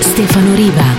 Stefano Riva.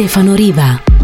Stefano Riva.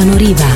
Stefano Riva.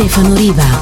Stefano Riva.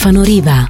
Stefano Riva.